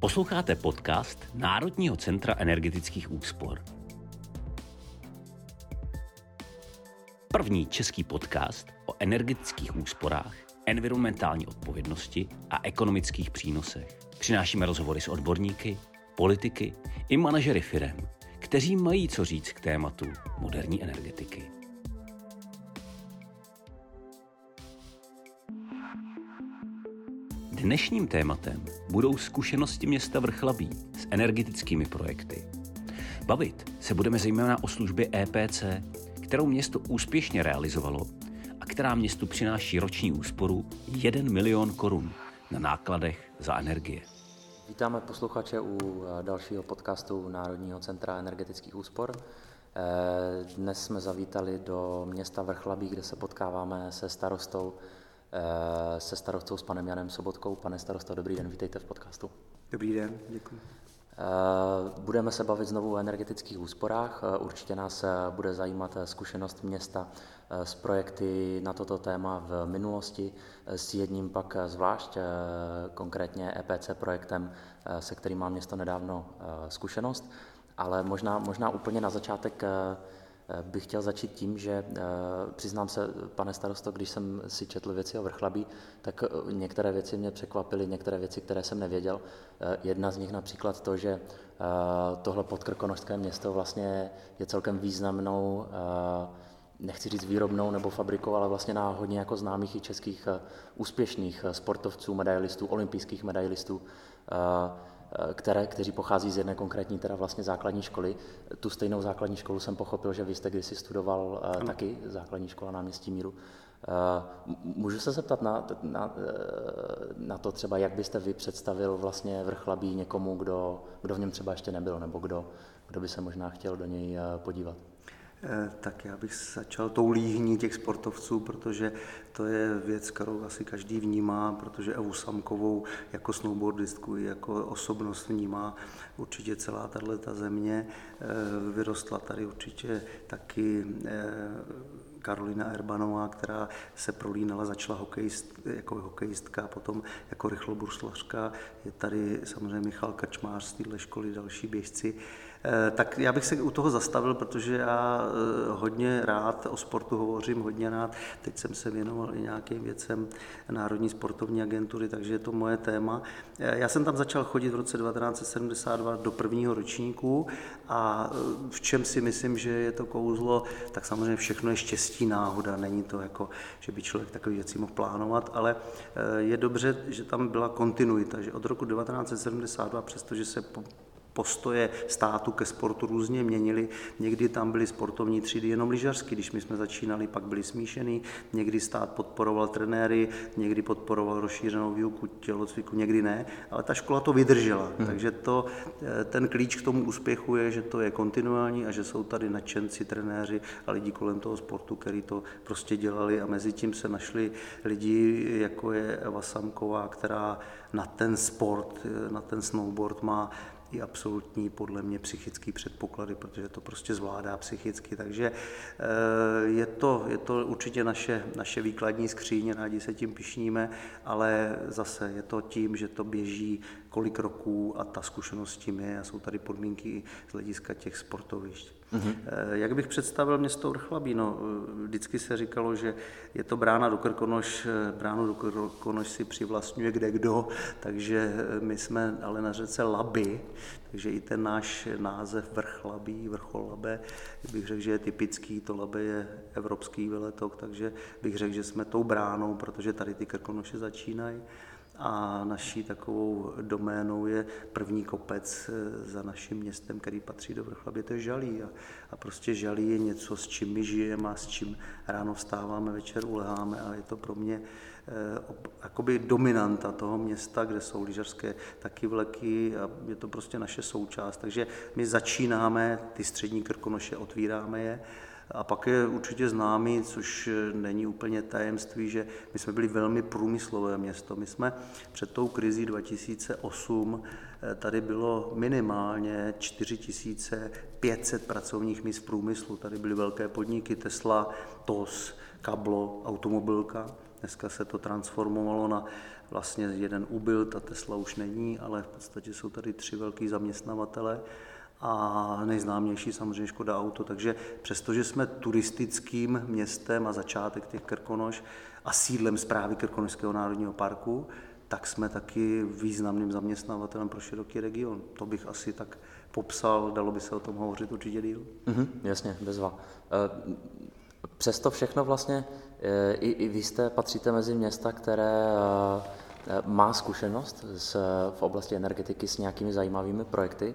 Posloucháte podcast Národního centra energetických úspor. První český podcast o energetických úsporách, environmentální odpovědnosti a ekonomických přínosech. Přinášíme rozhovory s odborníky, politiky i manažery firem, kteří mají co říct k tématu moderní energetiky. Dnešním tématem budou zkušenosti města Vrchlabí s energetickými projekty. Bavit se budeme zejména o službě EPC, kterou město úspěšně realizovalo a která městu přináší roční úsporu 1 milion korun na nákladech za energie. Vítáme posluchače u eh, dalšího podcastu Národního centra energetických úspor. Eh, dnes jsme zavítali do města Vrchlabí, kde se potkáváme se starostou se starostou s panem Janem Sobotkou. Pane starosto, dobrý den, vítejte v podcastu. Dobrý den, děkuji. Eh, budeme se bavit znovu o energetických úsporách. Eh, určitě nás bude zajímat zkušenost města s projekty na toto téma v minulosti, s jedním pak zvlášť, konkrétně EPC projektem, se kterým má město nedávno zkušenost. Ale možná, možná úplně na začátek Eh, bych chtěl začít tím, že eh, přiznám se, pane starosto, když jsem si četl věci o vrchlabí, tak eh, některé věci mě překvapily, některé věci, které jsem nevěděl. Jedna z nich například to, že tohle podkrkonožské město vlastně je celkem významnou nechci říct výrobnou nebo fabrikou, ale vlastně na hodně jako známých i českých úspěšných sportovců, medailistů, olympijských medailistů Eh, které, kteří pochází z jedné konkrétní teda vlastně základní školy. Tu stejnou základní školu jsem pochopil, že vy jste kdysi studoval ano. taky základní škola náměstí Míru. Eh, můžu se zeptat na, na, eh, na to třeba, jak byste vy představil vlastně vrchlabí někomu, kdo, kdo v něm třeba ještě nebyl, nebo kdo, kdo by se možná chtěl do něj podívat? Eh, tak já bych začal tou líhní těch sportovců, protože to je věc, kterou asi každý vnímá, protože Evu Samkovou jako snowboardistku i jako osobnost vnímá určitě celá tato země. Eh, vyrostla tady určitě taky eh, Karolina Erbanová, která se prolínala, začala hokejist, jako hokejistka, potom jako rychlobruslařka. Je tady samozřejmě Michal Kačmář z téhle školy, další běžci. Eh, tak já bych se u toho zastavil, protože já eh, hodně rád o sportu hovořím, hodně rád. Teď jsem se věnoval i nějakým věcem Národní sportovní agentury, takže je to moje téma. Eh, já jsem tam začal chodit v roce 1972 do prvního ročníku a v čem si myslím, že je to kouzlo, tak samozřejmě všechno je štěstí, náhoda, není to jako, že by člověk takový věci mohl plánovat, ale je dobře, že tam byla kontinuita, že od roku 1972, přestože se postoje státu ke sportu různě měnily. Někdy tam byly sportovní třídy jenom lyžařsky, když my jsme začínali, pak byly smíšený. Někdy stát podporoval trenéry, někdy podporoval rozšířenou výuku tělocviku, někdy ne, ale ta škola to vydržela. Hmm. Takže to, eh, ten klíč k tomu úspěchu je, že to je kontinuální a že jsou tady nadšenci, trenéři a lidi kolem toho sportu, kteří to prostě dělali a mezi tím se našli lidi, jako je Eva Samková, která na ten sport, eh, na ten snowboard má i absolutní podle mě psychický předpoklady, protože to prostě zvládá psychicky. Takže eh, je to, je to určitě naše, naše výkladní skříně, rádi se tím pišníme, ale zase je to tím, že to běží kolik roků a ta zkušenost tím je a jsou tady podmínky z hlediska těch sportovišť. Mm-hmm. Jak bych představil město Vrchlabí? No, eh, vždycky se říkalo, že je to brána do Krkonoš, eh, bránu do Krkonoš si přivlastňuje kde kdo, takže my jsme ale na řece Laby, takže i ten náš název Vrchlabí, Vrcholabe, bych řekl, že je typický, to Labe je evropský veletok, takže bych řekl, že jsme tou bránou, protože tady ty Krkonoše začínají a naší takovou doménou je první kopec eh, za naším městem, který patří do Vrchlabě, to je Žalí. A, a prostě Žalí je něco, s čím my žijeme a s čím ráno vstáváme, večer uleháme a je to pro mě eh, jakoby dominanta toho města, kde jsou lyžařské taky vleky a je to prostě naše součást. Takže my začínáme ty střední krkonoše, otvíráme je a pak je určitě známý, což není úplně tajemství, že my jsme byli velmi průmyslové město. My jsme před tou krizí 2008 eh, tady bylo minimálně 4500 pracovních míst v průmyslu. Tady byly velké podniky Tesla, TOS, Kablo, automobilka. Dneska se to transformovalo na vlastně jeden ubyl, ta Tesla už není, ale v podstatě jsou tady tři velký zaměstnavatele a nejznámější samozřejmě Škoda Auto. Takže přestože jsme turistickým městem a začátek těch Krkonoš a sídlem zprávy Krkonošského národního parku, tak jsme taky významným zaměstnavatelem pro široký region. To bych asi tak popsal, dalo by se o tom hovořit určitě díl. Mm-hmm, jasně, bezva. Eh, přesto všechno vlastně, eh, i, i vy jste, patříte mezi města, které eh, má zkušenost s, v oblasti energetiky s nějakými zajímavými projekty.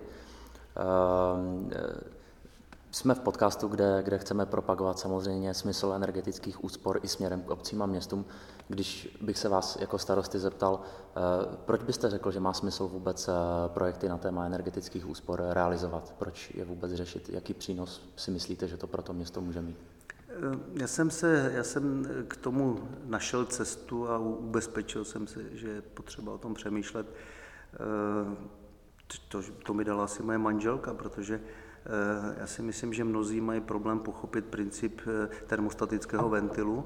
Jsme v podcastu, kde, kde chceme propagovat samozřejmě smysl energetických úspor i směrem k obcím a městům. Když bych se vás jako starosty zeptal, eh, proč byste řekl, že má smysl vůbec eh, projekty na téma energetických úspor realizovat? Proč je vůbec řešit? Jaký přínos si myslíte, že to pro to město může mít? Eh, já jsem, se, já jsem k tomu našel cestu a ubezpečil jsem se, že je potřeba o tom přemýšlet. To, to mi dala asi moje manželka, protože Eh, já si myslím, že mnozí mají problém pochopit princip eh, termostatického ventilu,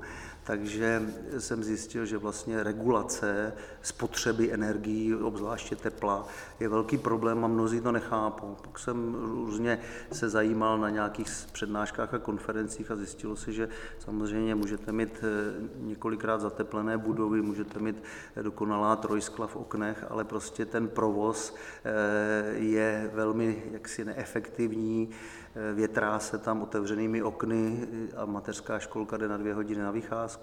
takže jsem zjistil, že vlastně regulace spotřeby energií, obzvláště tepla, je velký problém a mnozí to nechápou. Pak jsem různě se zajímal na nějakých přednáškách a konferencích a zjistilo se, že samozřejmě můžete mít eh, několikrát zateplené budovy, můžete mít dokonalá trojskla v oknech, ale prostě ten provoz je velmi jaksi neefektivní eh, větrá se tam otevřenými okny a mateřská školka jde na dvě hodiny na vycházku,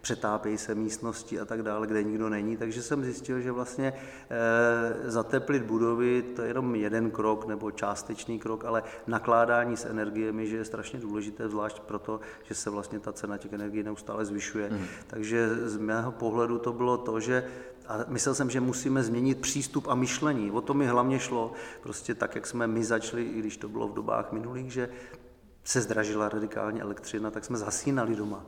přetápějí se místnosti a tak dále, kde nikdo není. Takže jsem zjistil, že vlastně e, zateplit budovy to je jenom jeden krok nebo částečný krok, ale nakládání s energiemi, že je strašně důležité, zvlášť proto, že se vlastně ta cena těch energií neustále zvyšuje. Mm. Takže z mého pohledu to bylo to, že a myslel jsem, že musíme změnit přístup a myšlení. O to mi hlavně šlo, prostě tak, jak jsme my začali, i když to bylo v dobách minulých, že se zdražila radikálně elektřina, tak jsme zasínali doma.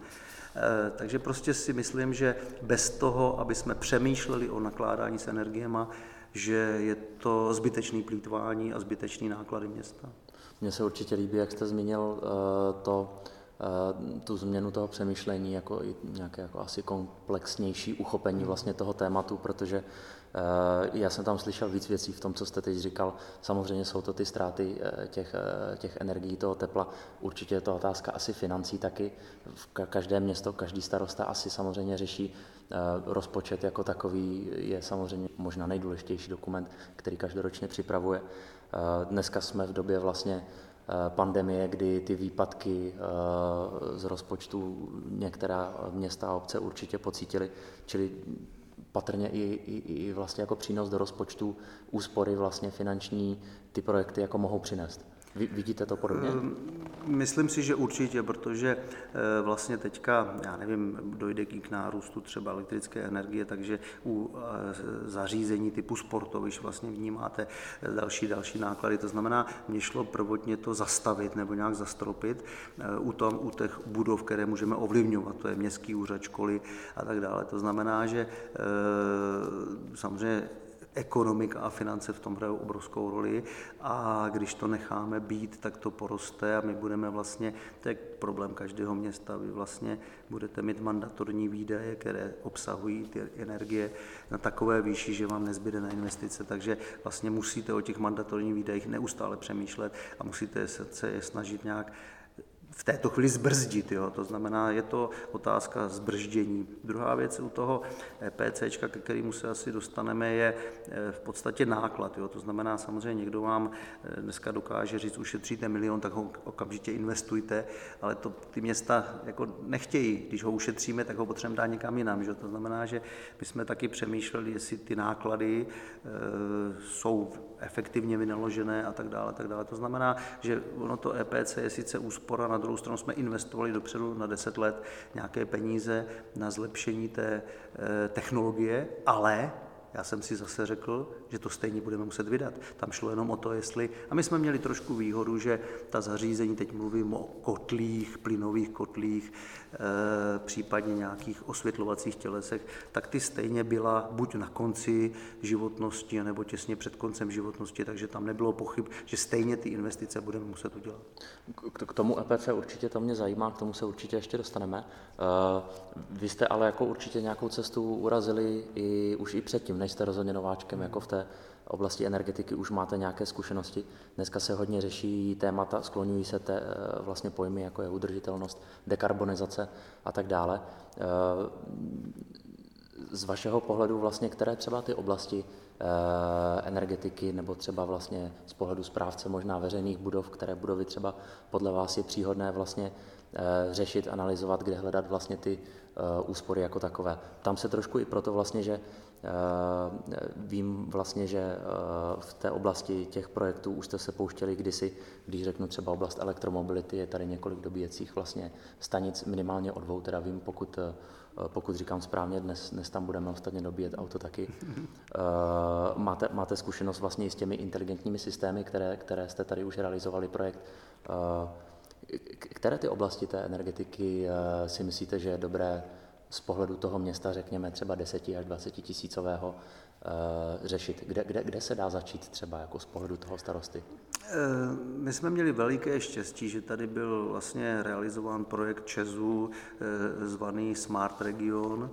E, takže prostě si myslím, že bez toho, aby jsme přemýšleli o nakládání s energiema, že je to zbytečný plítvání a zbytečný náklady města. Mně se určitě líbí, jak jste zmínil uh, to, Eh, tu změnu toho přemýšlení jako i nějaké jako asi komplexnější uchopení vlastně toho tématu, protože eh, já jsem tam slyšel víc věcí v tom, co jste teď říkal. Samozřejmě jsou to ty ztráty eh, těch, těch energií, toho tepla. Určitě je to otázka asi financí taky. V každé město, každý starosta asi samozřejmě řeší rozpočet jako takový je samozřejmě možná nejdůležitější dokument, který každoročně připravuje. Dneska jsme v době vlastně Eh, pandemie, kdy ty výpadky eh, z rozpočtu některá města a obce určitě pocítily, čili patrně i, i, i vlastně jako přínos do rozpočtu úspory vlastně finanční ty projekty jako mohou přinést. Vidíte to podobně? Ehm, myslím si, že určitě, protože eh, vlastně teďka, já nevím, dojde k nárůstu třeba elektrické energie, takže u eh, zařízení typu sportovišť vlastně vnímáte eh, další, další náklady. To znamená, mě šlo prvotně to zastavit nebo nějak zastropit u, tom, u těch budov, které můžeme ovlivňovat, to je městský úřad, školy a tak dále. To znamená, že samozřejmě ekonomika a finance v tom hrajou obrovskou roli. A když to necháme být, tak to poroste a my budeme vlastně, to je problém každého města, vy vlastně budete mít mandatorní výdaje, které obsahují ty energie na takové výši, že vám nezbyde na investice, takže vlastně musíte o těch mandatorních výdajích neustále přemýšlet a musíte se je snažit nějak v této chvíli zbrzdit. Jo? To znamená, je to otázka zbrždění. Druhá věc u toho EPC, ke kterému se asi dostaneme, je e, v podstatě náklad. Jo? To znamená, samozřejmě někdo vám e, dneska dokáže říct, ušetříte milion, tak ho okamžitě investujte, ale to ty města jako nechtějí. Když ho ušetříme, tak ho potřebujeme dát někam jinam. Že? To znamená, že my jsme taky přemýšleli, jestli ty náklady e, jsou efektivně vynaložené a tak dále. Tak dále. To znamená, že ono to EPC je sice úspora, na druhou stranu jsme investovali dopředu na 10 let nějaké peníze na zlepšení té eh, technologie, ale já jsem si zase řekl, že to stejně budeme muset vydat. Tam šlo jenom o to, jestli... A my jsme měli trošku výhodu, že ta zařízení, teď mluvím o kotlích, plynových kotlích, e, případně nějakých osvětlovacích tělesech, tak ty stejně byla buď na konci životnosti, nebo těsně před koncem životnosti, takže tam nebylo pochyb, že stejně ty investice budeme muset udělat. K tomu EPC určitě to mě zajímá, k tomu se určitě ještě dostaneme. E, vy jste ale jako určitě nějakou cestu urazili i už i předtím, nejste rozhodně nováčkem jako v té oblasti energetiky, už máte nějaké zkušenosti. Dneska se hodně řeší témata, skloňují se té, eh, vlastně pojmy, jako je udržitelnost, dekarbonizace a tak dále. Eh, z vašeho pohledu vlastně, které třeba ty oblasti eh, energetiky nebo třeba vlastně z pohledu správce možná veřejných budov, které budovy třeba podle vás je příhodné vlastně řešit, analyzovat, kde hledat vlastně ty úspory jako takové. Tam se trošku i proto vlastně, že vím vlastně, že eh, v té oblasti těch projektů už jste se pouštěli kdysi, když řeknu třeba oblast elektromobility, je tady několik dobíjecích vlastně stanic, minimálně o dvou, teda vím, pokud, eh, pokud říkám správně, dnes, dnes tam budeme ostatně dobíjet auto taky. máte, máte zkušenost vlastně s těmi inteligentními systémy, které, které jste tady už realizovali projekt. Které ty oblasti té energetiky si myslíte, že je dobré z pohledu toho města, řekněme třeba 10 až 20 tisícového, eh, řešit? Kde, kde, kde se dá začít třeba jako z pohledu toho starosty? Eh, my jsme měli veliké štěstí, že tady byl vlastně realizován projekt Česu eh, zvaný Smart Region,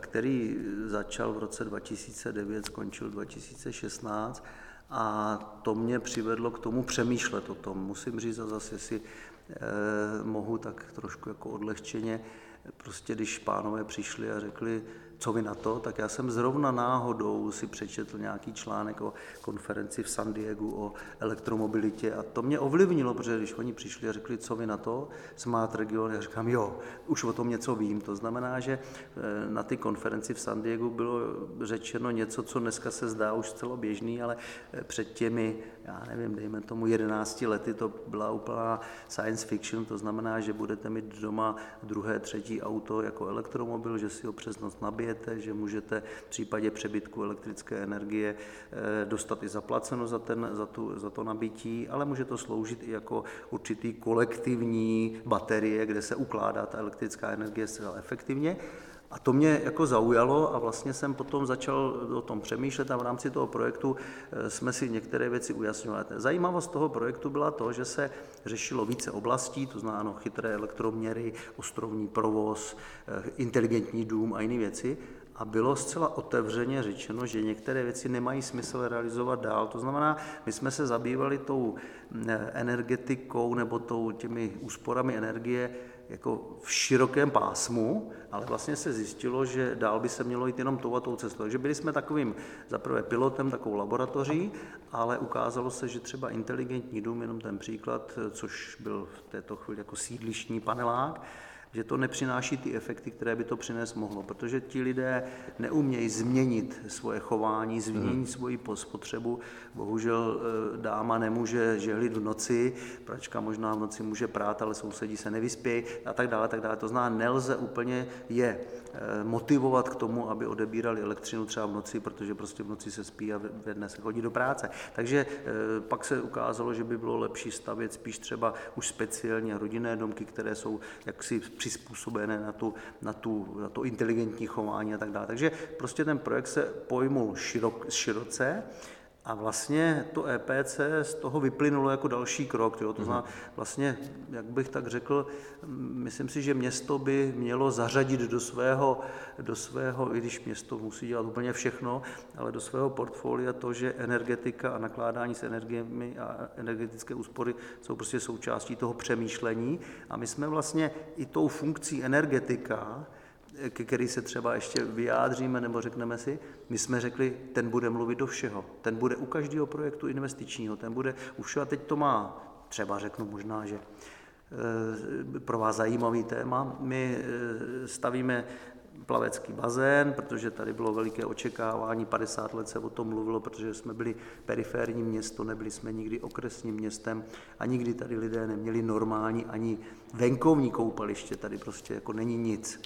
který začal v roce 2009, skončil 2016 a to mě přivedlo k tomu přemýšlet o tom. Musím říct a zase si mohu tak trošku jako odlehčeně, prostě když pánové přišli a řekli, co vy na to, tak já jsem zrovna náhodou si přečetl nějaký článek o konferenci v San Diego o elektromobilitě a to mě ovlivnilo, protože když oni přišli a řekli, co vy na to, Smart Region, já říkám, jo, už o tom něco vím. To znamená, že eh, na ty konferenci v San Diego bylo řečeno něco, co dneska se zdá už zcela běžný, ale eh, před těmi, já nevím, dejme tomu 11 lety, to byla úplná science fiction, to znamená, že budete mít doma druhé, třetí auto jako elektromobil, že si ho přes noc nabijete, že můžete v případě přebytku elektrické energie eh, dostat i zaplaceno za, ten, za, tu, za to nabití, ale může to sloužit i jako určitý kolektivní baterie, kde se ukládá ta elektrická energie zcela efektivně. A to mě jako zaujalo a vlastně jsem potom začal o tom přemýšlet a v rámci toho projektu eh, jsme si některé věci ujasňovali. Zajímavost toho projektu byla to, že se řešilo více oblastí, to znamená chytré elektroměry, ostrovní provoz, eh, inteligentní dům a jiné věci. A bylo zcela otevřeně řečeno, že některé věci nemají smysl realizovat dál. To znamená, my jsme se zabývali tou eh, energetikou nebo tou, těmi úsporami energie jako v širokém pásmu, ale vlastně se zjistilo, že dál by se mělo jít jenom tou a tou cestou. Takže byli jsme takovým zaprvé pilotem, takovou laboratoří, ale ukázalo se, že třeba inteligentní dům, jenom ten příklad, což byl v této chvíli jako sídlištní panelák, že to nepřináší ty efekty, které by to přinést mohlo, protože ti lidé neumějí změnit svoje chování, změnit hmm. svoji spotřebu. Bohužel eh, dáma nemůže žehlit v noci, pračka možná v noci může prát, ale sousedí se nevyspějí a tak dále, tak dále. To znamená, nelze úplně je eh, motivovat k tomu, aby odebírali elektřinu třeba v noci, protože prostě v noci se spí a ve dne se chodí do práce. Takže eh, pak se ukázalo, že by bylo lepší stavět spíš třeba už speciálně rodinné domky, které jsou jaksi přizpůsobené na, tu, na, tu, na to inteligentní chování a tak dále. Takže prostě ten projekt se pojmul širok, široce a vlastně to EPC z toho vyplynulo jako další krok. Jo. To znamená, mhm. vlastně, jak bych tak řekl, myslím si, že město by mělo zařadit do svého, do svého, i když město musí dělat úplně všechno, ale do svého portfolia to, že energetika a nakládání s energiemi a energetické úspory jsou prostě součástí toho přemýšlení. A my jsme vlastně i tou funkcí energetika, ke který se třeba ještě vyjádříme nebo řekneme si, my jsme řekli, ten bude mluvit do všeho, ten bude u každého projektu investičního, ten bude u všeho a teď to má, třeba řeknu možná, že eh, pro vás zajímavý téma. My eh, stavíme plavecký bazén, protože tady bylo veliké očekávání, 50 let se o tom mluvilo, protože jsme byli periférní město, nebyli jsme nikdy okresním městem a nikdy tady lidé neměli normální ani venkovní koupaliště, tady prostě jako není nic.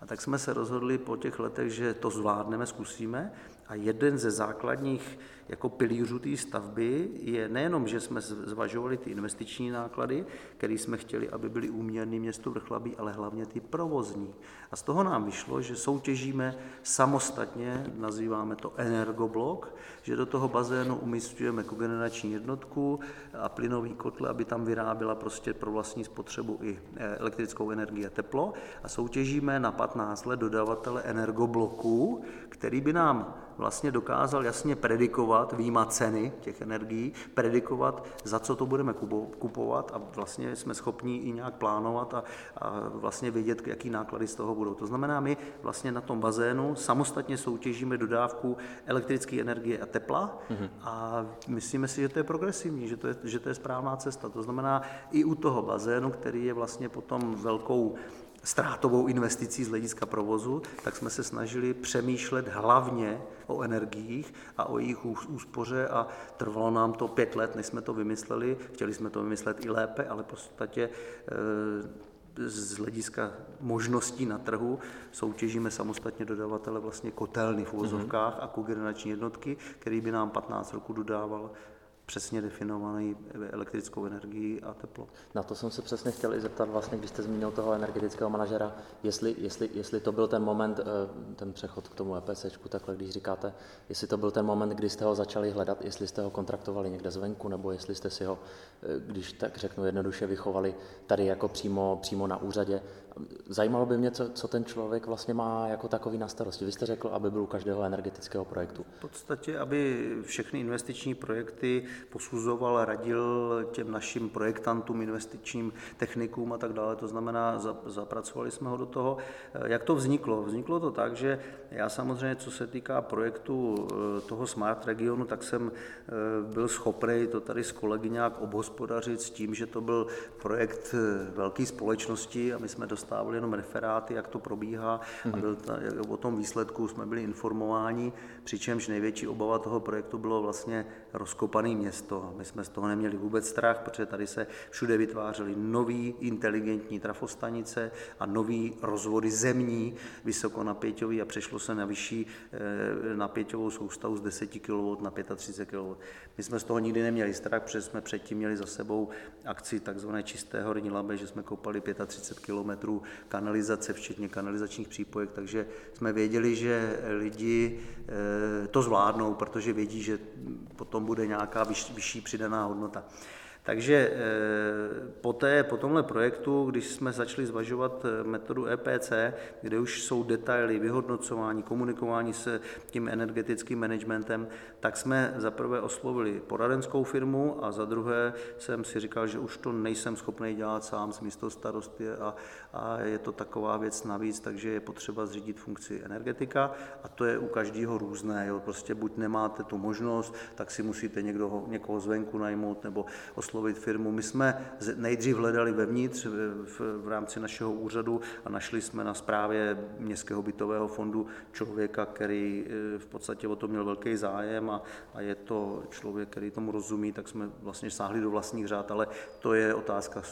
A tak jsme se rozhodli po těch letech, že to zvládneme, zkusíme. A jeden ze základních jako pilířů té stavby je nejenom, že jsme zvažovali ty investiční náklady, které jsme chtěli, aby byly úměrné městu Vrchlabí, ale hlavně ty provozní. A z toho nám vyšlo, že soutěžíme samostatně, nazýváme to energoblok, že do toho bazénu umístujeme kogenerační jednotku a plynový kotle, aby tam vyráběla prostě pro vlastní spotřebu i eh, elektrickou energii a teplo. A soutěžíme na 15 let dodavatele energobloků, který by nám vlastně dokázal jasně predikovat, výjima ceny těch energií, predikovat, za co to budeme kupovat a vlastně jsme schopni i nějak plánovat a, a vlastně vědět, jaký náklady z toho budou. To znamená, my vlastně na tom bazénu samostatně soutěžíme dodávku elektrické energie a tepla mm-hmm. a myslíme si, že to je progresivní, že to je, že to je správná cesta. To znamená, i u toho bazénu, který je vlastně potom velkou ztrátovou investicí z hlediska provozu, tak jsme se snažili přemýšlet hlavně o energiích a o jejich úspoře a trvalo nám to pět let, než jsme to vymysleli. Chtěli jsme to vymyslet i lépe, ale v podstatě eh, z hlediska možností na trhu soutěžíme samostatně dodavatele vlastně kotelny v uvozovkách mm-hmm. a kogenerační jednotky, který by nám 15 roku dodával přesně definovaný elektrickou energii a teplo. Na to jsem se přesně chtěl i zeptat, vlastně, když jste zmínil toho energetického manažera, jestli, jestli, jestli to byl ten moment, eh, ten přechod k tomu EPC, takhle když říkáte, jestli to byl ten moment, kdy jste ho začali hledat, jestli jste ho kontraktovali někde zvenku, nebo jestli jste si ho, eh, když tak řeknu jednoduše, vychovali tady jako přímo, přímo na úřadě. Zajímalo by mě, co, co ten člověk vlastně má jako takový na starosti. Vy jste řekl, aby byl u každého energetického projektu. V podstatě, aby všechny investiční projekty posuzoval, radil těm našim projektantům, investičním technikům a tak dále. To znamená, zapracovali jsme ho do toho. Jak to vzniklo? Vzniklo to tak, že já samozřejmě, co se týká projektu eh, toho Smart regionu, tak jsem eh, byl schopný to tady s kolegy nějak obhospodařit s tím, že to byl projekt eh, velké společnosti a my jsme dostávali jenom referáty, jak to probíhá a byl ta, o tom výsledku jsme byli informováni, přičemž největší obava toho projektu bylo vlastně rozkopaný město. My jsme z toho neměli vůbec strach, protože tady se všude vytvářely nové inteligentní trafostanice a nové rozvody zemní, vysokonapěťový a přešlo se na vyšší eh, napěťovou soustavu z 10 kV na 35 kV. My jsme z toho nikdy neměli strach, protože jsme předtím měli za sebou akci takzvané čisté horní labe, že jsme kopali 35 km kanalizace, včetně kanalizačních přípojek, takže jsme věděli, že lidi eh, to zvládnou, protože vědí, že potom bude nějaká vyšší přidaná hodnota. Takže eh, po, té, po tomhle projektu, když jsme začali zvažovat eh, metodu EPC, kde už jsou detaily, vyhodnocování, komunikování se tím energetickým managementem, tak jsme za prvé oslovili poradenskou firmu a za druhé jsem si říkal, že už to nejsem schopný dělat sám s místo starosty a, a je to taková věc navíc, takže je potřeba zřídit funkci energetika a to je u každého různé. Jo. Prostě buď nemáte tu možnost, tak si musíte někdo, někoho zvenku najmout nebo oslovit firmu. My jsme nejdřív hledali vevnitř v, v rámci našeho úřadu a našli jsme na správě Městského bytového fondu člověka, který e, v podstatě o to měl velký zájem a, a je to člověk, který tomu rozumí, tak jsme vlastně sáhli do vlastních řád, ale to je otázka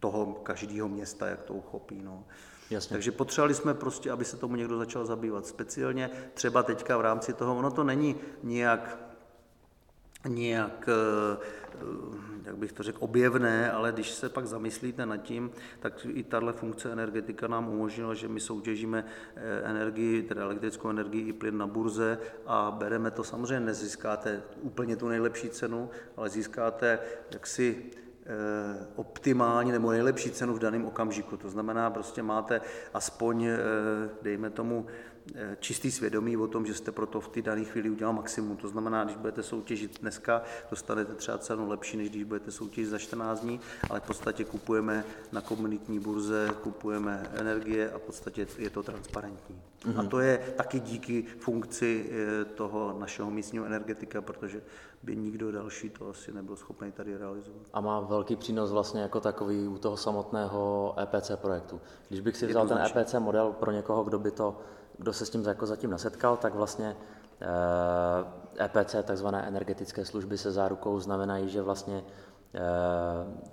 toho každého města, jak to uchopí. No. Jasně. Takže potřebovali jsme prostě, aby se tomu někdo začal zabývat speciálně, třeba teďka v rámci toho, ono to není nijak, nijak eh, jak bych to řekl, objevné, ale když se pak zamyslíte nad tím, tak i tahle funkce energetika nám umožnila, že my soutěžíme eh, energii, teda elektrickou energii i plyn na burze a bereme to. Samozřejmě nezískáte úplně tu nejlepší cenu, ale získáte jaksi Eh, optimální nebo nejlepší cenu v daném okamžiku. To znamená, prostě máte aspoň, eh, dejme tomu, Eh, čistý svědomí o tom, že jste pro to v té dané chvíli udělal maximum. To znamená, když budete soutěžit dneska, dostanete třeba cenu lepší, než když budete soutěžit za 14 dní, ale v podstatě kupujeme na komunitní burze, kupujeme energie a v podstatě je to transparentní. Mm-hmm. A to je taky díky funkci eh, toho našeho místního energetika, protože by nikdo další to asi nebyl schopný tady realizovat. A má velký přínos vlastně jako takový u toho samotného EPC projektu. Když bych si vzal ten EPC model pro někoho, kdo by to kdo se s tím jako zatím nesetkal, tak vlastně EPC, eh, e takzvané energetické služby se zárukou, znamenají, že vlastně eh,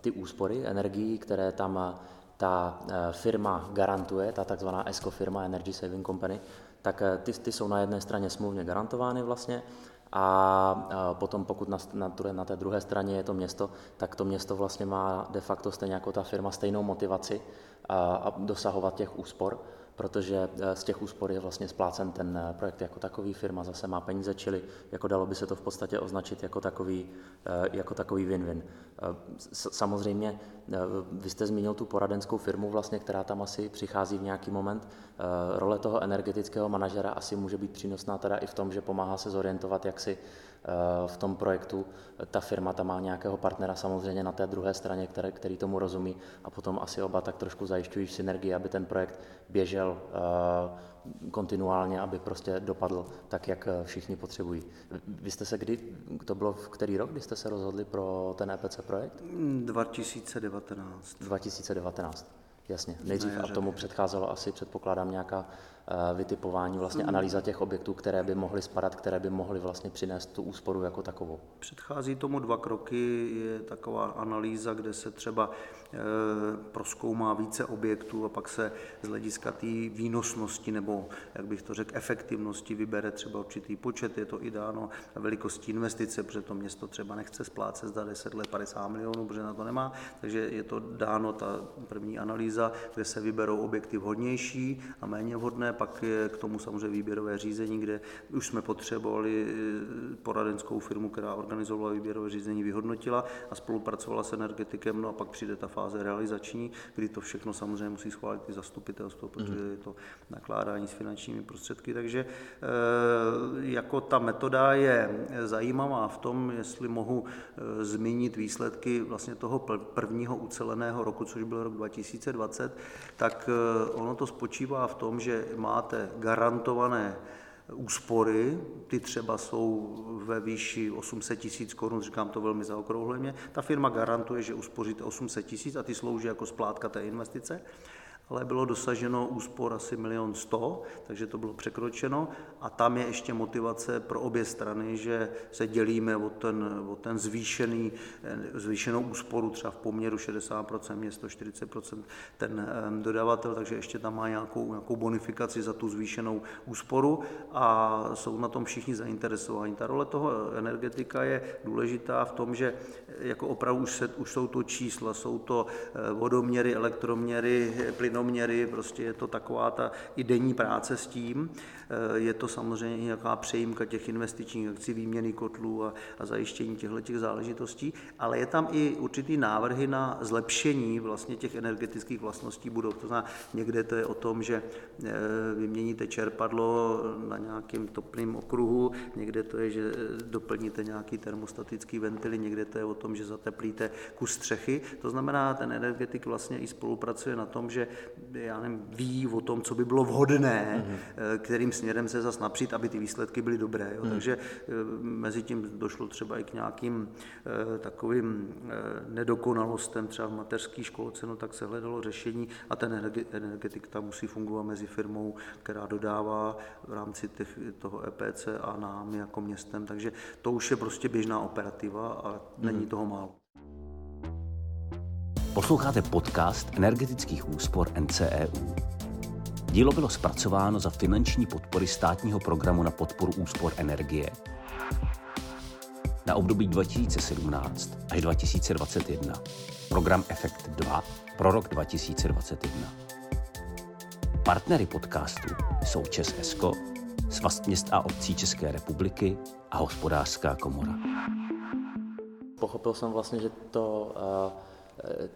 ty úspory energií, které tam ta eh, firma garantuje, ta takzvaná ESCO firma, Energy Saving Company, tak ty, ty jsou na jedné straně smluvně garantovány vlastně a potom pokud na, na, na té druhé straně je to město, tak to město vlastně má de facto stejně jako ta firma stejnou motivaci a, a dosahovat těch úspor protože eh, z těch úspor je vlastně splácen ten eh, projekt jako takový, firma zase má peníze, čili jako dalo by se to v podstatě označit jako takový, eh, jako takový win-win. Samozřejmě, vy jste zmínil tu poradenskou firmu, vlastně, která tam asi přichází v nějaký moment. Role toho energetického manažera asi může být přínosná teda i v tom, že pomáhá se zorientovat, jak si v tom projektu. Ta firma tam má nějakého partnera samozřejmě na té druhé straně, který, který tomu rozumí a potom asi oba tak trošku zajišťují synergii, aby ten projekt běžel eh, kontinuálně, aby prostě dopadl tak, jak eh, všichni potřebují. Vy jste se kdy, to bylo v který rok, kdy jste se rozhodli pro ten EPC projekt? 2019. 2019, jasně. Nejdřív a tomu předcházelo asi, předpokládám, nějaká Eh, vytipování, vlastně analýza těch objektů, které by mohly spadat, které by mohly vlastně přinést tu úsporu jako takovou. Předchází tomu dva kroky, je taková analýza, kde se třeba proskoumá více objektů a pak se z hlediska té výnosnosti nebo, jak bych to řekl, efektivnosti vybere třeba určitý počet, je to i dáno velikostí investice, protože to město třeba nechce splácet za 10 let 50 milionů, protože na to nemá, takže je to dáno ta první analýza, kde se vyberou objekty vhodnější a méně vhodné pak je k tomu samozřejmě výběrové řízení, kde už jsme potřebovali eh, poradenskou firmu, která organizovala výběrové řízení, vyhodnotila a spolupracovala s energetikem, no a pak přijde ta fáze realizační, kdy to všechno samozřejmě musí schválit i zastupitelstvo, protože mhm. je to nakládání s finančními prostředky, takže eh, jako ta metoda je zajímavá v tom, jestli mohu eh, zmínit výsledky vlastně toho prvního uceleného roku, což byl rok 2020, tak ono to spočívá v tom, že máte garantované úspory, ty třeba jsou ve výši 800 tisíc korun, říkám to velmi zaokrouhleně. Ta firma garantuje, že uspoříte 800 tisíc a ty slouží jako splátka té investice ale bylo dosaženo úspor asi milion sto, takže to bylo překročeno a tam je ještě motivace pro obě strany, že se dělíme o ten, o ten zvýšený, zvýšenou úsporu třeba v poměru 60% město, 40% ten dodavatel, takže ještě tam má nějakou, nějakou bonifikaci za tu zvýšenou úsporu a jsou na tom všichni zainteresováni. Ta role toho energetika je důležitá v tom, že jako opravdu už, se, už jsou to čísla, jsou to eh, vodoměry, elektroměry, plynoměry, rovnoměry, prostě je to taková ta i denní práce s tím. Eh, je to samozřejmě nějaká přejímka těch investičních akcí, výměny kotlů a, a zajištění těchto těch záležitostí, ale je tam i určitý návrhy na zlepšení vlastně těch energetických vlastností budov. To znamená, někde to je o tom, že eh, vyměníte čerpadlo na nějakém topném okruhu, někde to je, že eh, doplníte nějaký termostatický ventily, někde to je o tom, že zateplíte kus střechy. To znamená, ten energetik vlastně i spolupracuje na tom, že já nevím, ví o tom, co by bylo vhodné, mm-hmm. kterým směrem se zas napřít, aby ty výsledky byly dobré. Jo. Mm. Takže eh, mezi tím došlo třeba i k nějakým eh, takovým nedokonalostem, třeba v mateřské školce, no tak se hledalo řešení a ten energetik tam musí fungovat mezi firmou, která dodává v rámci těch, toho EPC a námi jako městem. Takže to už je prostě běžná operativa a není mm. toho málo. Posloucháte podcast energetických úspor NCEU. Dílo bylo zpracováno za finanční podpory státního programu na podporu úspor energie na období 2017 až 2021. Program Efekt 2 pro rok 2021. Partnery podcastu jsou Čes Esko, Svaz měst a obcí České republiky a Hospodářská komora. Pochopil jsem vlastně, že to uh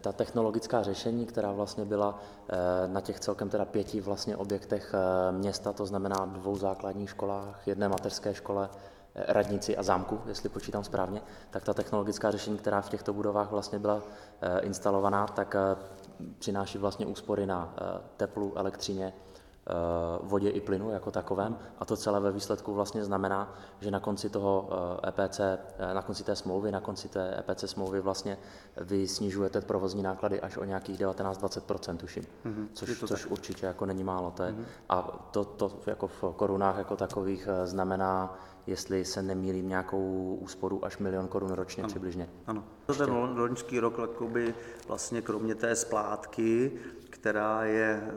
ta technologická řešení, která vlastně byla eh, na těch celkem teda pěti vlastně objektech eh, města, to znamená dvou základních školách, jedné mateřské škole, radnici a zámku, jestli počítám správně, tak ta technologická řešení, která v těchto budovách vlastně byla instalovaná, tak přináší vlastně úspory na teplu, elektřině, Eh, vodě i plynu jako takovém a to celé ve výsledku vlastně znamená, že na konci toho EPC, eh, e eh, na konci té smlouvy, na konci té EPC smlouvy vlastně vy snižujete provozní náklady až o nějakých 19-20%, tuším, mm-hmm. což, což určitě jako není málo. To je, mm-hmm. A to, to jako v korunách jako takových znamená, jestli se nemýlím, nějakou úsporu až milion korun ročně ano. přibližně. Ano. Ten loňský rok jakoby, vlastně kromě té splátky, která je eh,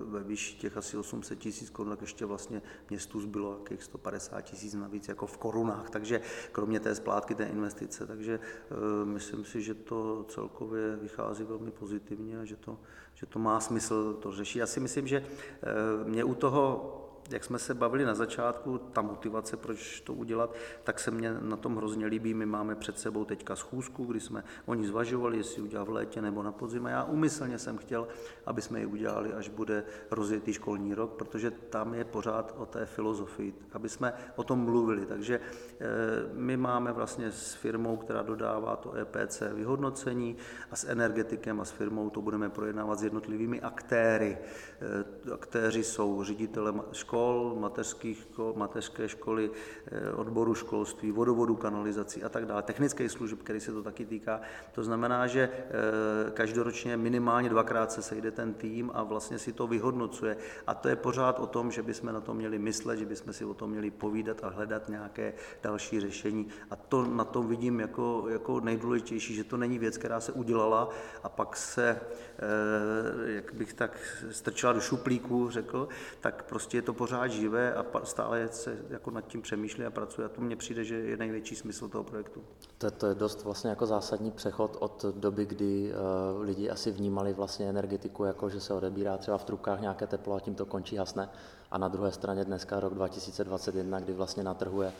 ve výši těch asi 800 tisíc korun, tak ještě vlastně městu zbylo jakých 150 tisíc navíc jako v korunách, takže kromě té splátky té investice, takže uh, myslím si, že to celkově vychází velmi pozitivně a že to, že to má smysl to řešit. Já si myslím, že uh, mě u toho jak jsme se bavili na začátku, ta motivace, proč to udělat, tak se mně na tom hrozně líbí. My máme před sebou teďka schůzku, kdy jsme oni zvažovali, jestli udělat v létě nebo na podzim. A já umyslně jsem chtěl, aby jsme ji udělali, až bude rozjetý školní rok, protože tam je pořád o té filozofii, aby jsme o tom mluvili. Takže eh, my máme vlastně s firmou, která dodává to EPC vyhodnocení a s energetikem a s firmou to budeme projednávat s jednotlivými aktéry. Eh, aktéři jsou ředitele škol, škol, mateřských, mateřské školy, eh, odboru školství, vodovodu, kanalizací a tak dále, technických služeb, který se to taky týká. To znamená, že eh, každoročně minimálně dvakrát se sejde ten tým a vlastně si to vyhodnocuje. A to je pořád o tom, že bychom na to měli myslet, že bychom si o tom měli povídat a hledat nějaké další řešení. A to na tom vidím jako, jako nejdůležitější, že to není věc, která se udělala a pak se, eh, jak bych tak strčila do šuplíku, řekl, tak prostě je to pořád živé a stále se jako nad tím přemýšlí a pracuje. A to mně přijde, že je největší smysl toho projektu. To, to je dost vlastně jako zásadní přechod od doby, kdy uh, lidi asi vnímali vlastně energetiku jako, že se odebírá třeba v trubkách nějaké teplo a tím to končí hasne. A na druhé straně dneska rok 2021, kdy vlastně na trhu je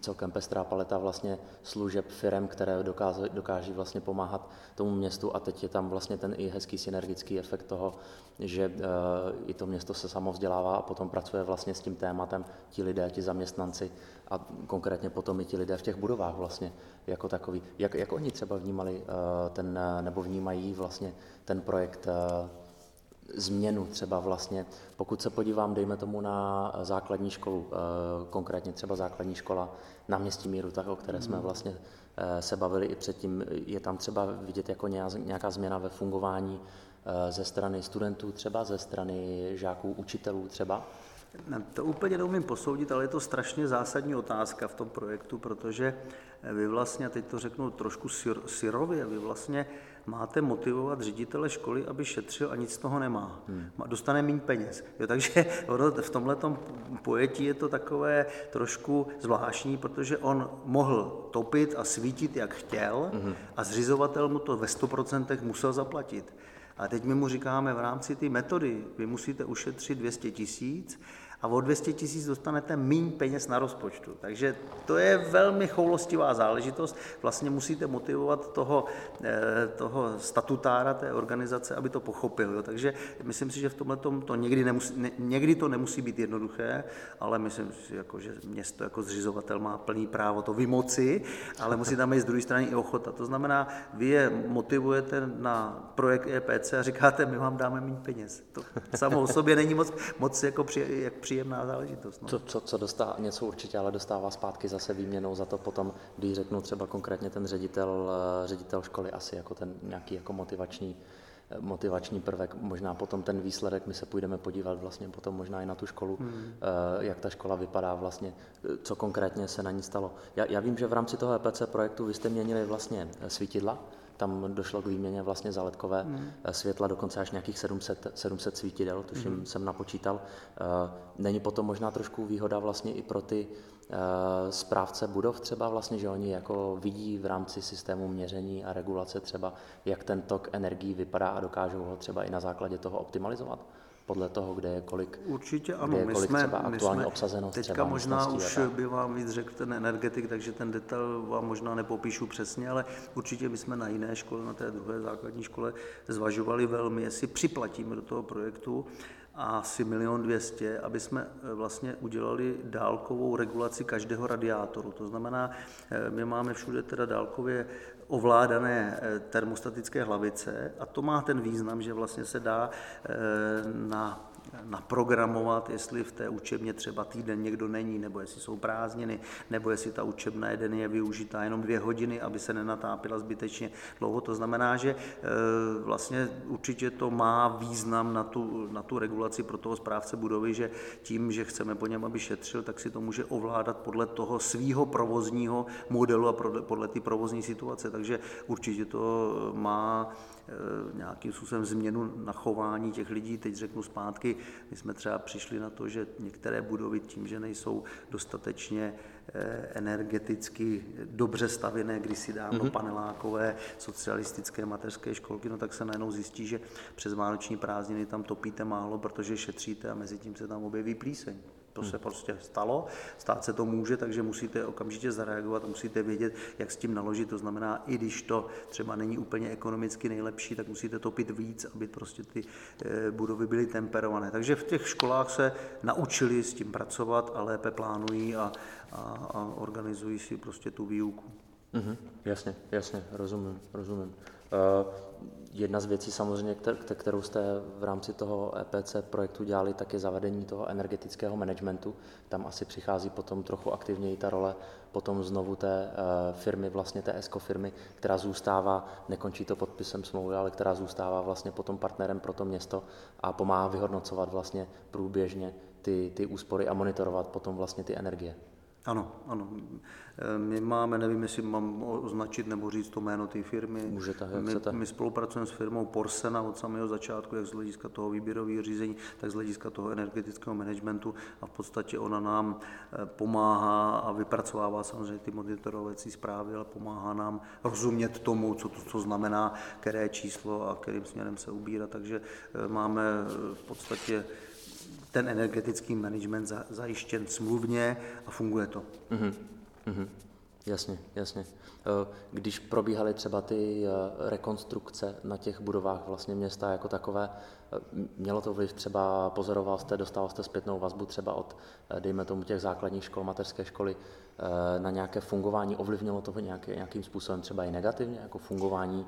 celkem pestrá paleta vlastně služeb firm, které dokáže, dokáží vlastně pomáhat tomu městu a teď je tam vlastně ten i hezký synergický efekt toho, že uh, i to město se samo vzdělává a potom pracuje vlastně s tím tématem ti lidé, ti zaměstnanci a konkrétně potom i ti lidé v těch budovách vlastně jako takový. Jak, jak oni třeba vnímali uh, ten, nebo vnímají vlastně ten projekt uh, změnu třeba vlastně, pokud se podívám, dejme tomu na základní školu, eh, konkrétně třeba základní škola na městí Míru, tak, o které jsme hmm. vlastně eh, se bavili i předtím, je tam třeba vidět jako nějaká změna ve fungování eh, ze strany studentů třeba, ze strany žáků, učitelů třeba? To úplně neumím posoudit, ale je to strašně zásadní otázka v tom projektu, protože vy vlastně, teď to řeknu trošku syrově, vy vlastně máte motivovat ředitele školy, aby šetřil a nic z toho nemá. Hmm. Dostane méně peněz. Jo, takže ono v tomhle pojetí je to takové trošku zvláštní, protože on mohl topit a svítit, jak chtěl, hmm. a zřizovatel mu to ve 100% musel zaplatit. A teď my mu říkáme v rámci ty metody, vy musíte ušetřit 200 tisíc a o 200 tisíc dostanete méně peněz na rozpočtu. Takže to je velmi choulostivá záležitost. Vlastně musíte motivovat toho, eh, toho statutára té organizace, aby to pochopil. Jo. Takže myslím si, že v tomhle to někdy, nemusí, ne, někdy to nemusí být jednoduché, ale myslím si, jako, že město jako zřizovatel má plný právo to vymoci, ale musí tam být z druhé strany i ochota. To znamená, vy je motivujete na projekt EPC a říkáte, my vám dáme méně peněz. To samo o sobě není moc, moc jako při, jak příjemná záležitost. No. Co, co, co dostává, něco určitě, ale dostává zpátky zase výměnou za to potom, když řeknu třeba konkrétně ten ředitel, eh, ředitel školy, asi jako ten nějaký jako motivační eh, motivační prvek, možná potom ten výsledek, my se půjdeme podívat vlastně potom možná i na tu školu, hmm. Eh, jak ta škola vypadá vlastně, co konkrétně se na ní stalo. Já, já vím, že v rámci toho EPC projektu vy jste měnili vlastně svítidla, tam došlo k výměně vlastně záletkové hmm. světla, dokonce až nějakých 700, 700 svítidel, tuším, hmm. jsem napočítal. Eh, není potom možná trošku výhoda vlastně i pro ty eh, správce budov třeba vlastně, že oni jako vidí v rámci systému měření a regulace třeba, jak ten tok energií vypadá a dokážou ho třeba i na základě toho optimalizovat? Podle toho, kde je kolik, Určitě ano, je kolik my jsme, třeba aktuální my jsme obsazenost. Teďka třeba možná už by vám víc řekl ten energetik, takže ten detail vám možná nepopíšu přesně, ale určitě bychom na jiné škole, na té druhé základní škole zvažovali velmi, jestli připlatíme do toho projektu asi milion dvěstě, aby jsme eh, vlastně udělali dálkovou regulaci každého radiátoru. To znamená, eh, my máme všude teda dálkově ovládané eh, termostatické hlavice a to má ten význam, že vlastně se dá na naprogramovat, jestli v té učebně třeba týden někdo není, nebo jestli jsou prázdniny, nebo jestli ta učebna jeden je využitá jenom dvě hodiny, aby se nenatápila zbytečně dlouho. To znamená, že eh, vlastně určitě to má význam na tu, na tu regulaci pro toho správce budovy, že tím, že chceme po něm, aby šetřil, tak si to může ovládat podle toho svýho provozního modelu a podle ty provozní situace. Takže určitě to má nějakým způsobem změnu na chování těch lidí. Teď řeknu zpátky, my jsme třeba přišli na to, že některé budovy tím, že nejsou dostatečně eh, energeticky dobře stavěné, kdysi dávno mm-hmm. panelákové socialistické mateřské školky, no tak se najednou zjistí, že přes vánoční prázdniny tam topíte málo, protože šetříte a mezi tím se tam objeví plíseň. To se prostě stalo, stát se to může, takže musíte okamžitě zareagovat, musíte vědět, jak s tím naložit. To znamená, i když to třeba není úplně ekonomicky nejlepší, tak musíte topit víc, aby prostě ty eh, budovy byly temperované. Takže v těch školách se naučili s tím pracovat a lépe plánují a, a, a organizují si prostě tu výuku. Mm-hmm, jasně, jasně, rozumím, rozumím. Uh, jedna z věcí samozřejmě, kterou jste v rámci toho EPC projektu dělali, tak je zavedení toho energetického managementu. Tam asi přichází potom trochu aktivněji ta role potom znovu té uh, firmy, vlastně té ESCO firmy, která zůstává, nekončí to podpisem smlouvy, ale která zůstává vlastně potom partnerem pro to město a pomáhá vyhodnocovat vlastně průběžně ty, ty úspory a monitorovat potom vlastně ty energie. Ano, ano. My máme, nevím, jestli mám označit nebo říct to jméno té firmy. Můžete, jak my, chcete. my spolupracujeme s firmou Porsena od samého začátku, jak z hlediska toho výběrového řízení, tak z hlediska toho energetického managementu a v podstatě ona nám eh, pomáhá a vypracovává samozřejmě ty monitorovací zprávy, ale pomáhá nám rozumět tomu, co to co znamená, které číslo a kterým směrem se ubírat. Takže eh, máme eh, v podstatě ten energetický management zajištěn smluvně a funguje to. Mm-hmm. Mm-hmm. Jasně, jasně. Eh, když probíhaly třeba ty eh, rekonstrukce na těch budovách vlastně města jako takové, eh, mělo to vliv třeba, pozoroval jste, dostal jste zpětnou vazbu třeba od, dejme tomu, těch základních škol, mateřské školy, na nějaké fungování, ovlivnilo to nějaký, nějakým způsobem třeba i negativně, jako fungování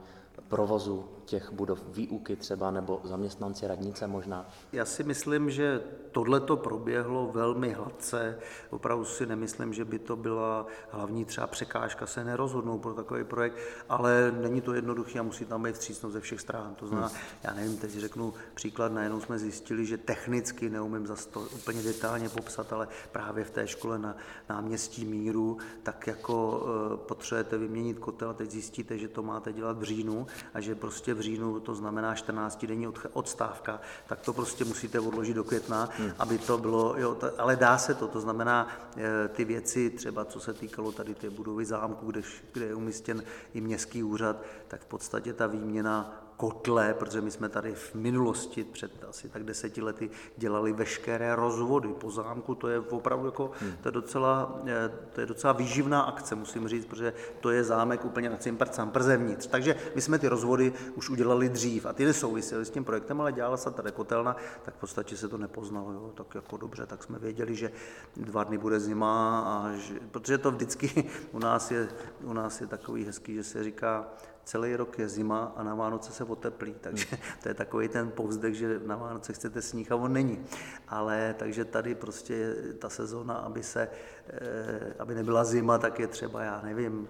provozu těch budov, výuky třeba, nebo zaměstnanci radnice možná? Já si myslím, že tohle to proběhlo velmi hladce. Opravdu si nemyslím, že by to byla hlavní třeba překážka se nerozhodnout pro takový projekt, ale není to jednoduché a musí tam být vstřícnost ze všech stran. To znamená, hmm. já nevím, teď řeknu příklad, najednou jsme zjistili, že technicky, neumím za to úplně detailně popsat, ale právě v té škole na náměstí Míru, tak jako eh, potřebujete vyměnit kotel a teď zjistíte, že to máte dělat v říjnu a že prostě v říjnu to znamená 14 denní odstávka, tak to prostě musíte odložit do května, hmm. aby to bylo, jo, to, ale dá se to, to znamená eh, ty věci, třeba co se týkalo tady té budovy zámku, kde, kde je umístěn i městský úřad, tak v podstatě ta výměna kotle, protože my jsme tady v minulosti před asi tak deseti lety dělali veškeré rozvody po zámku, to je opravdu jako, hmm. to je docela, eh, to je docela výživná akce, musím říct, protože to je zámek úplně na Cimprcám, zevnitř. Takže my jsme ty rozvody už udělali dřív a ty nesouvisely s tím projektem, ale dělala se tady kotelna, tak v podstatě se to nepoznalo, jo, tak jako dobře, tak jsme věděli, že dva dny bude zima, a že, protože to vždycky u nás je, u nás je takový hezký, že se říká, celý rok je zima a na Vánoce se oteplí, takže to je takový ten povzdech, že na Vánoce chcete sníh a on není. Ale takže tady prostě ta sezóna, aby, se, eh, aby nebyla zima, tak je třeba, já nevím,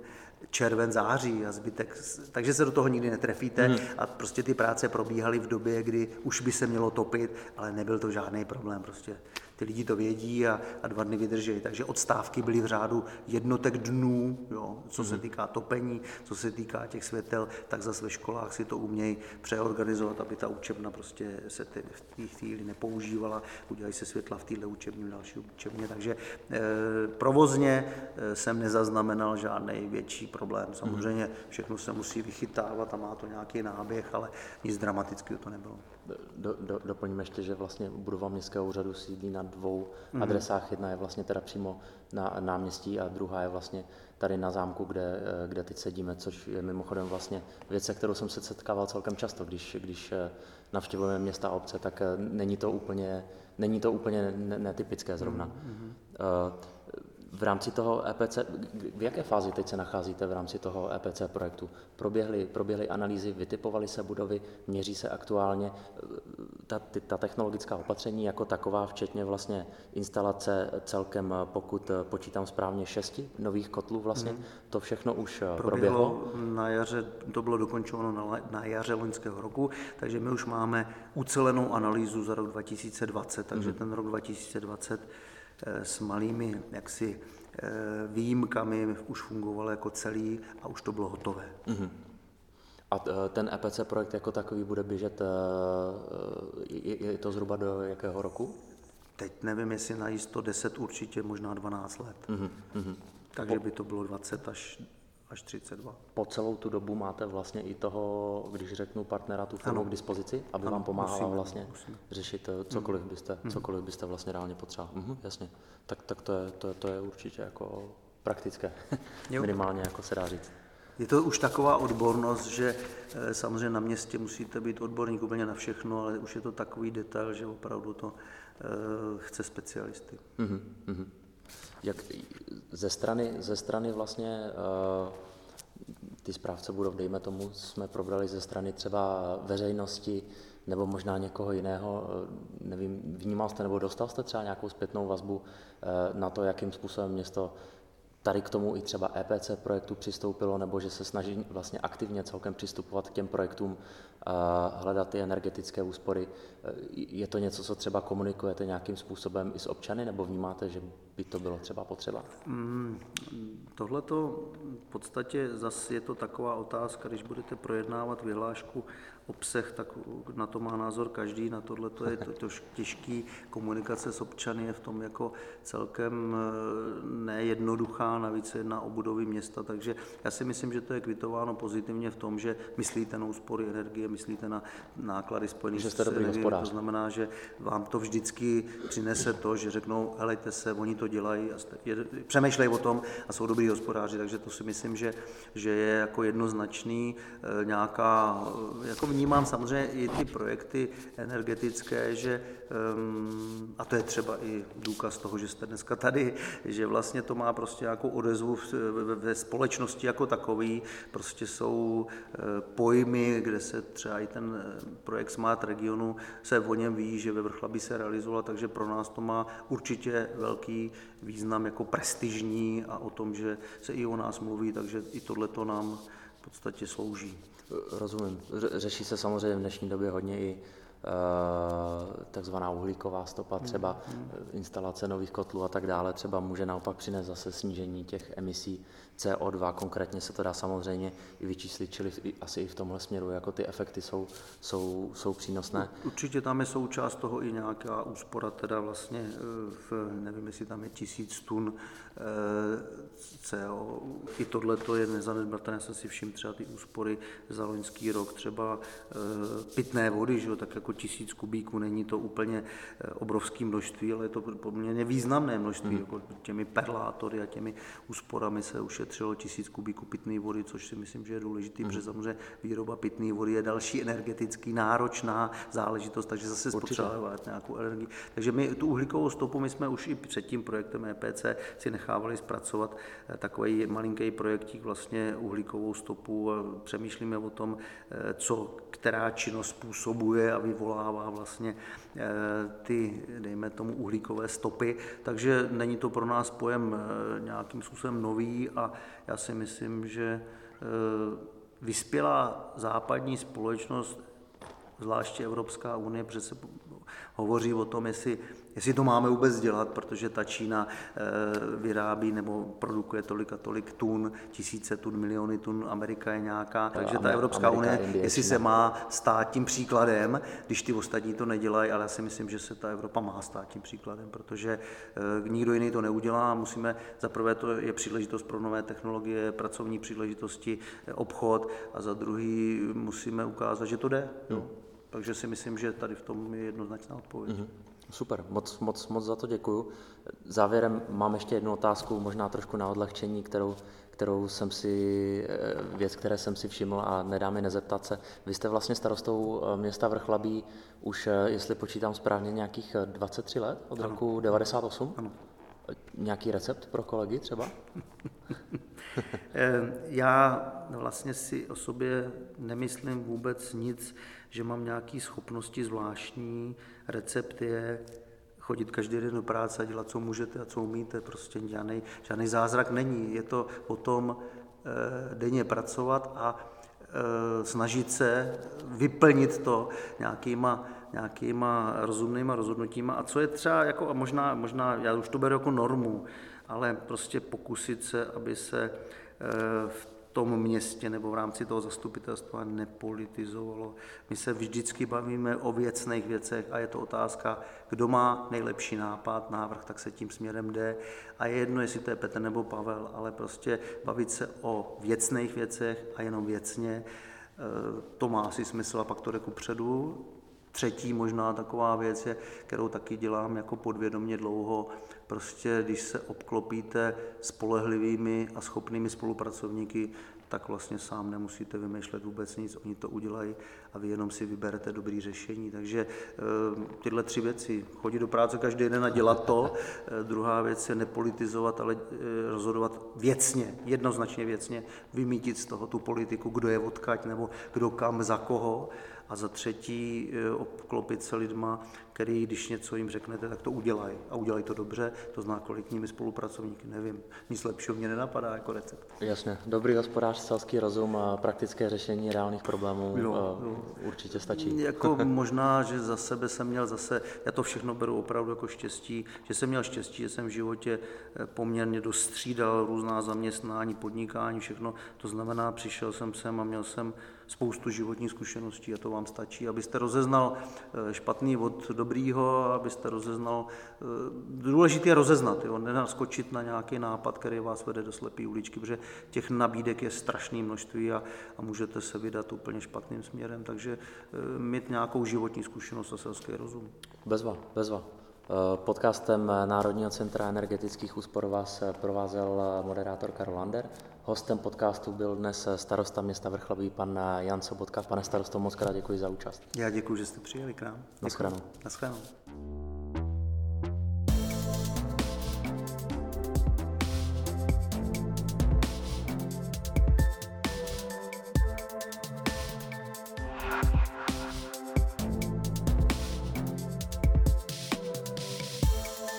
červen, září a zbytek, takže se do toho nikdy netrefíte hmm. a prostě ty práce probíhaly v době, kdy už by se mělo topit, ale nebyl to žádný problém, prostě ty lidi to vědí a, a dva dny vydrží. Takže odstávky byly v řádu jednotek dnů, jo, co se mhm. týká topení, co se týká těch světel, tak zase ve školách si to umějí přeorganizovat, aby ta učebna prostě se ty, v té chvíli nepoužívala, udělají se světla v téhle učebně, v další učebně. Takže e, provozně e, jsem nezaznamenal žádný větší problém. Mhm. Samozřejmě všechno se musí vychytávat a má to nějaký náběh, ale nic dramatického to nebylo. Do, do, doplňme ještě, že vlastně budova městského úřadu sídlí na dvou mm-hmm. adresách. Jedna je vlastně teda přímo na náměstí a druhá je vlastně tady na zámku, kde, kde teď sedíme, což je mimochodem vlastně věc, se kterou jsem se setkával celkem často, když, když navštěvujeme města a obce, tak není to úplně, není to úplně netypické zrovna. Mm-hmm. V rámci toho EPC, v jaké fázi teď se nacházíte v rámci toho EPC projektu? Proběhly, proběhly analýzy, vytipovaly se budovy, měří se aktuálně ta, ta technologická opatření jako taková, včetně vlastně instalace celkem, pokud počítám správně, šesti nových kotlů vlastně, hmm. to všechno už proběhlo? proběhlo? Na jaře, to bylo dokončováno na, na jaře loňského roku, takže my už máme ucelenou analýzu za rok 2020, takže hmm. ten rok 2020 Eh, s malými jaksi eh, výjimkami už fungoval jako celý a už to bylo hotové. Mm-hmm. A eh, ten EPC projekt jako takový bude běžet, je to zhruba do jakého roku? Teď nevím, jestli na jisto 10, určitě možná 12 let. Mm-hmm. Takže by to bylo 20 až až 32. Po celou tu dobu máte vlastně i toho, když řeknu partnera, tu firmu k dispozici, aby ano, vám pomáhala musíme, vlastně musíme. řešit eh, cokoliv byste, mm. cokoliv byste vlastně reálně potřebovali. Mhm, jasně. Tak, tak to, je, to, je, to je určitě jako praktické, minimálně jako se dá říct. Je to už taková odbornost, že eh, samozřejmě na městě musíte být odborník úplně na všechno, ale už je to takový detail, že opravdu to eh, chce specialisty. Mm-hmm. Jak ze strany, ze strany vlastně uh, ty správce budov, dejme tomu, jsme probrali ze strany třeba veřejnosti nebo možná někoho jiného, eh, nevím, vnímal jste nebo dostal jste třeba nějakou zpětnou vazbu eh, na to, jakým způsobem město tady k tomu i třeba EPC projektu přistoupilo, nebo že se snaží vlastně aktivně celkem přistupovat k těm projektům, hledat ty energetické úspory. Je to něco, co třeba komunikujete nějakým způsobem i s občany, nebo vnímáte, že by to bylo třeba potřeba? Mm, Tohle to v podstatě zase je to taková otázka, když budete projednávat vyhlášku obsah, tak na to má názor každý, na tohle to je to, těžký. Komunikace s občany je v tom jako celkem eh, nejednoduchá, navíc jedna o budovy města, takže já si myslím, že to je kvitováno pozitivně v tom, že myslíte na úspory energie, myslíte na náklady spojené s energií, to znamená, že vám to vždycky přinese to, že řeknou, helejte se, oni to dělají a přemýšlejí o tom a jsou dobrý hospodáři, takže to si myslím, že, že je jako jednoznačný eh, nějaká, eh, jako vnímám samozřejmě i ty projekty energetické, že, a to je třeba i důkaz toho, že jste dneska tady, že vlastně to má prostě nějakou odezvu ve společnosti jako takový, prostě jsou eh, pojmy, kde se třeba i ten projekt Smart Regionu se o něm ví, že ve Vrchlabí se realizoval, takže pro nás to má určitě velký význam jako prestižní a o tom, že se i o nás mluví, takže i tohle to nám v podstatě slouží. Rozumím. Řeší se samozřejmě v dnešní době hodně i eh, takzvaná uhlíková stopa, třeba hmm. instalace nových kotlů a tak dále, třeba může naopak přinést zase snížení těch emisí CO2, konkrétně se to dá samozřejmě i vyčíslit, čili asi i v tomhle směru, jako ty efekty jsou, jsou, jsou přínosné. Určitě tam je součást toho i nějaká úspora, teda vlastně, e, v, nevím, jestli tam je tisíc tun e, CO. I tohle to je nezanedbatelné, jsem si všiml třeba ty úspory za loňský rok, třeba pitné vody, že jo, tak jako tisíc kubíků, není to úplně obrovské množství, ale je to poměrně významné množství, hmm. jako těmi perlátory a těmi úsporami se ušetřilo tisíc kubíků pitné vody, což si myslím, že je důležitý, mm. protože samozřejmě výroba pitné vody je další energeticky náročná záležitost, takže zase spotřebovat nějakou energii. Takže my tu uhlíkovou stopu, my jsme už i před tím projektem EPC si nechávali zpracovat eh, takový malinký projektík vlastně uhlíkovou stopu a přemýšlíme o tom, eh, co která činnost způsobuje a vyvolává vlastně eh, ty, dejme tomu, uhlíkové stopy. Takže není to pro nás pojem nějakým způsobem nový a já si myslím, že e, vyspělá západní společnost, zvláště Evropská unie, přece hovoří o tom, jestli jestli to máme vůbec dělat, protože ta Čína eh, vyrábí nebo produkuje tolik a tolik tun, tisíce tun, miliony tun, Amerika je nějaká, takže ta Evropská Amerika, unie, Indie, jestli Čína. se má stát tím příkladem, když ty ostatní to nedělají, ale já si myslím, že se ta Evropa má stát tím příkladem, protože eh, nikdo jiný to neudělá, musíme, za prvé to je příležitost pro nové technologie, pracovní příležitosti, eh, obchod a za druhý musíme ukázat, že to jde. Hmm. Takže si myslím, že tady v tom je jednoznačná odpověď. Hmm. Super, moc, moc, moc za to děkuju. Závěrem mám ještě jednu otázku, možná trošku na odlehčení, kterou, kterou jsem si, eh, věc, které jsem si všiml a nedá mi nezeptat se. Vy jste vlastně starostou eh, města Vrchlabí už, eh, jestli počítám správně, nějakých 23 let, od ano. roku 98? Ano. Nějaký recept pro kolegy třeba? Já vlastně si o sobě nemyslím vůbec nic, že mám nějaké schopnosti zvláštní. Recept je chodit každý den do práce a dělat, co můžete a co umíte. Prostě žádný, žádný zázrak není. Je to o tom e, denně pracovat a e, snažit se vyplnit to nějakýma, nějakýma rozumnýma rozhodnutíma. A co je třeba, jako, a možná, možná, já už to beru jako normu, ale prostě pokusit se, aby se eh, v tom městě nebo v rámci toho zastupitelstva nepolitizovalo. My se vždycky bavíme o věcných věcech a je to otázka, kdo má nejlepší nápad, návrh, tak se tím směrem jde. A je jedno, jestli to je Petr nebo Pavel, ale prostě bavit se o věcných věcech a jenom věcně, eh, to má asi smysl a pak to jde ku předu. Třetí možná taková věc je, kterou taky dělám jako podvědomě dlouho, prostě když se obklopíte spolehlivými a schopnými spolupracovníky, tak vlastně sám nemusíte vymýšlet vůbec nic, oni to udělají a vy jenom si vyberete dobrý řešení. Takže eh, tyhle tři věci, chodit do práce každý den a dělat to, eh, druhá věc je nepolitizovat, ale eh, rozhodovat věcně, jednoznačně věcně, vymítit z toho tu politiku, kdo je odkaď nebo kdo kam, za koho a za třetí e, obklopit se lidma, který, když něco jim řeknete, tak to udělají. A udělají to dobře, to zná kvalitními spolupracovníky, nevím. Nic lepšího mě nenapadá jako recept. Jasně. Dobrý hospodář, selský rozum a praktické řešení reálných problémů jo, jo. určitě stačí. Jako možná, že za sebe jsem měl zase, já to všechno beru opravdu jako štěstí, že jsem měl štěstí, že jsem v životě e, poměrně dostřídal různá zaměstnání, podnikání, všechno. To znamená, přišel jsem sem a měl jsem spoustu životních zkušeností a to vám stačí, abyste rozeznal eh, špatný od dobrýho, abyste rozeznal, eh, důležité je rozeznat, jo, nenaskočit na nějaký nápad, který vás vede do slepé uličky, protože těch nabídek je strašné množství a, a můžete se vydat úplně špatným směrem, takže eh, mít nějakou životní zkušenost a selský rozum. Bezva, bezva. Podcastem Národního centra energetických úspor vás provázel moderátor Karol Lander. Hostem podcastu byl dnes starosta města Vrchlabí, pan Jan Sobotka. Pane starosto, moc krát děkuji za účast. Já děkuji, že jste přijeli k nám. Naschledanou. Naschledanou.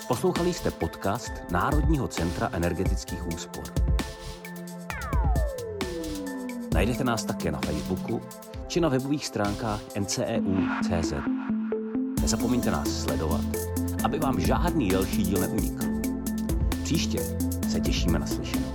Poslouchali jste podcast Národního centra energetických úspor. Najdete nás také na Facebooku či na webových stránkách nceu.cz. Nezapomeňte nás sledovat, aby vám žádný další díl neunikl. Příště se těšíme na slyšenou.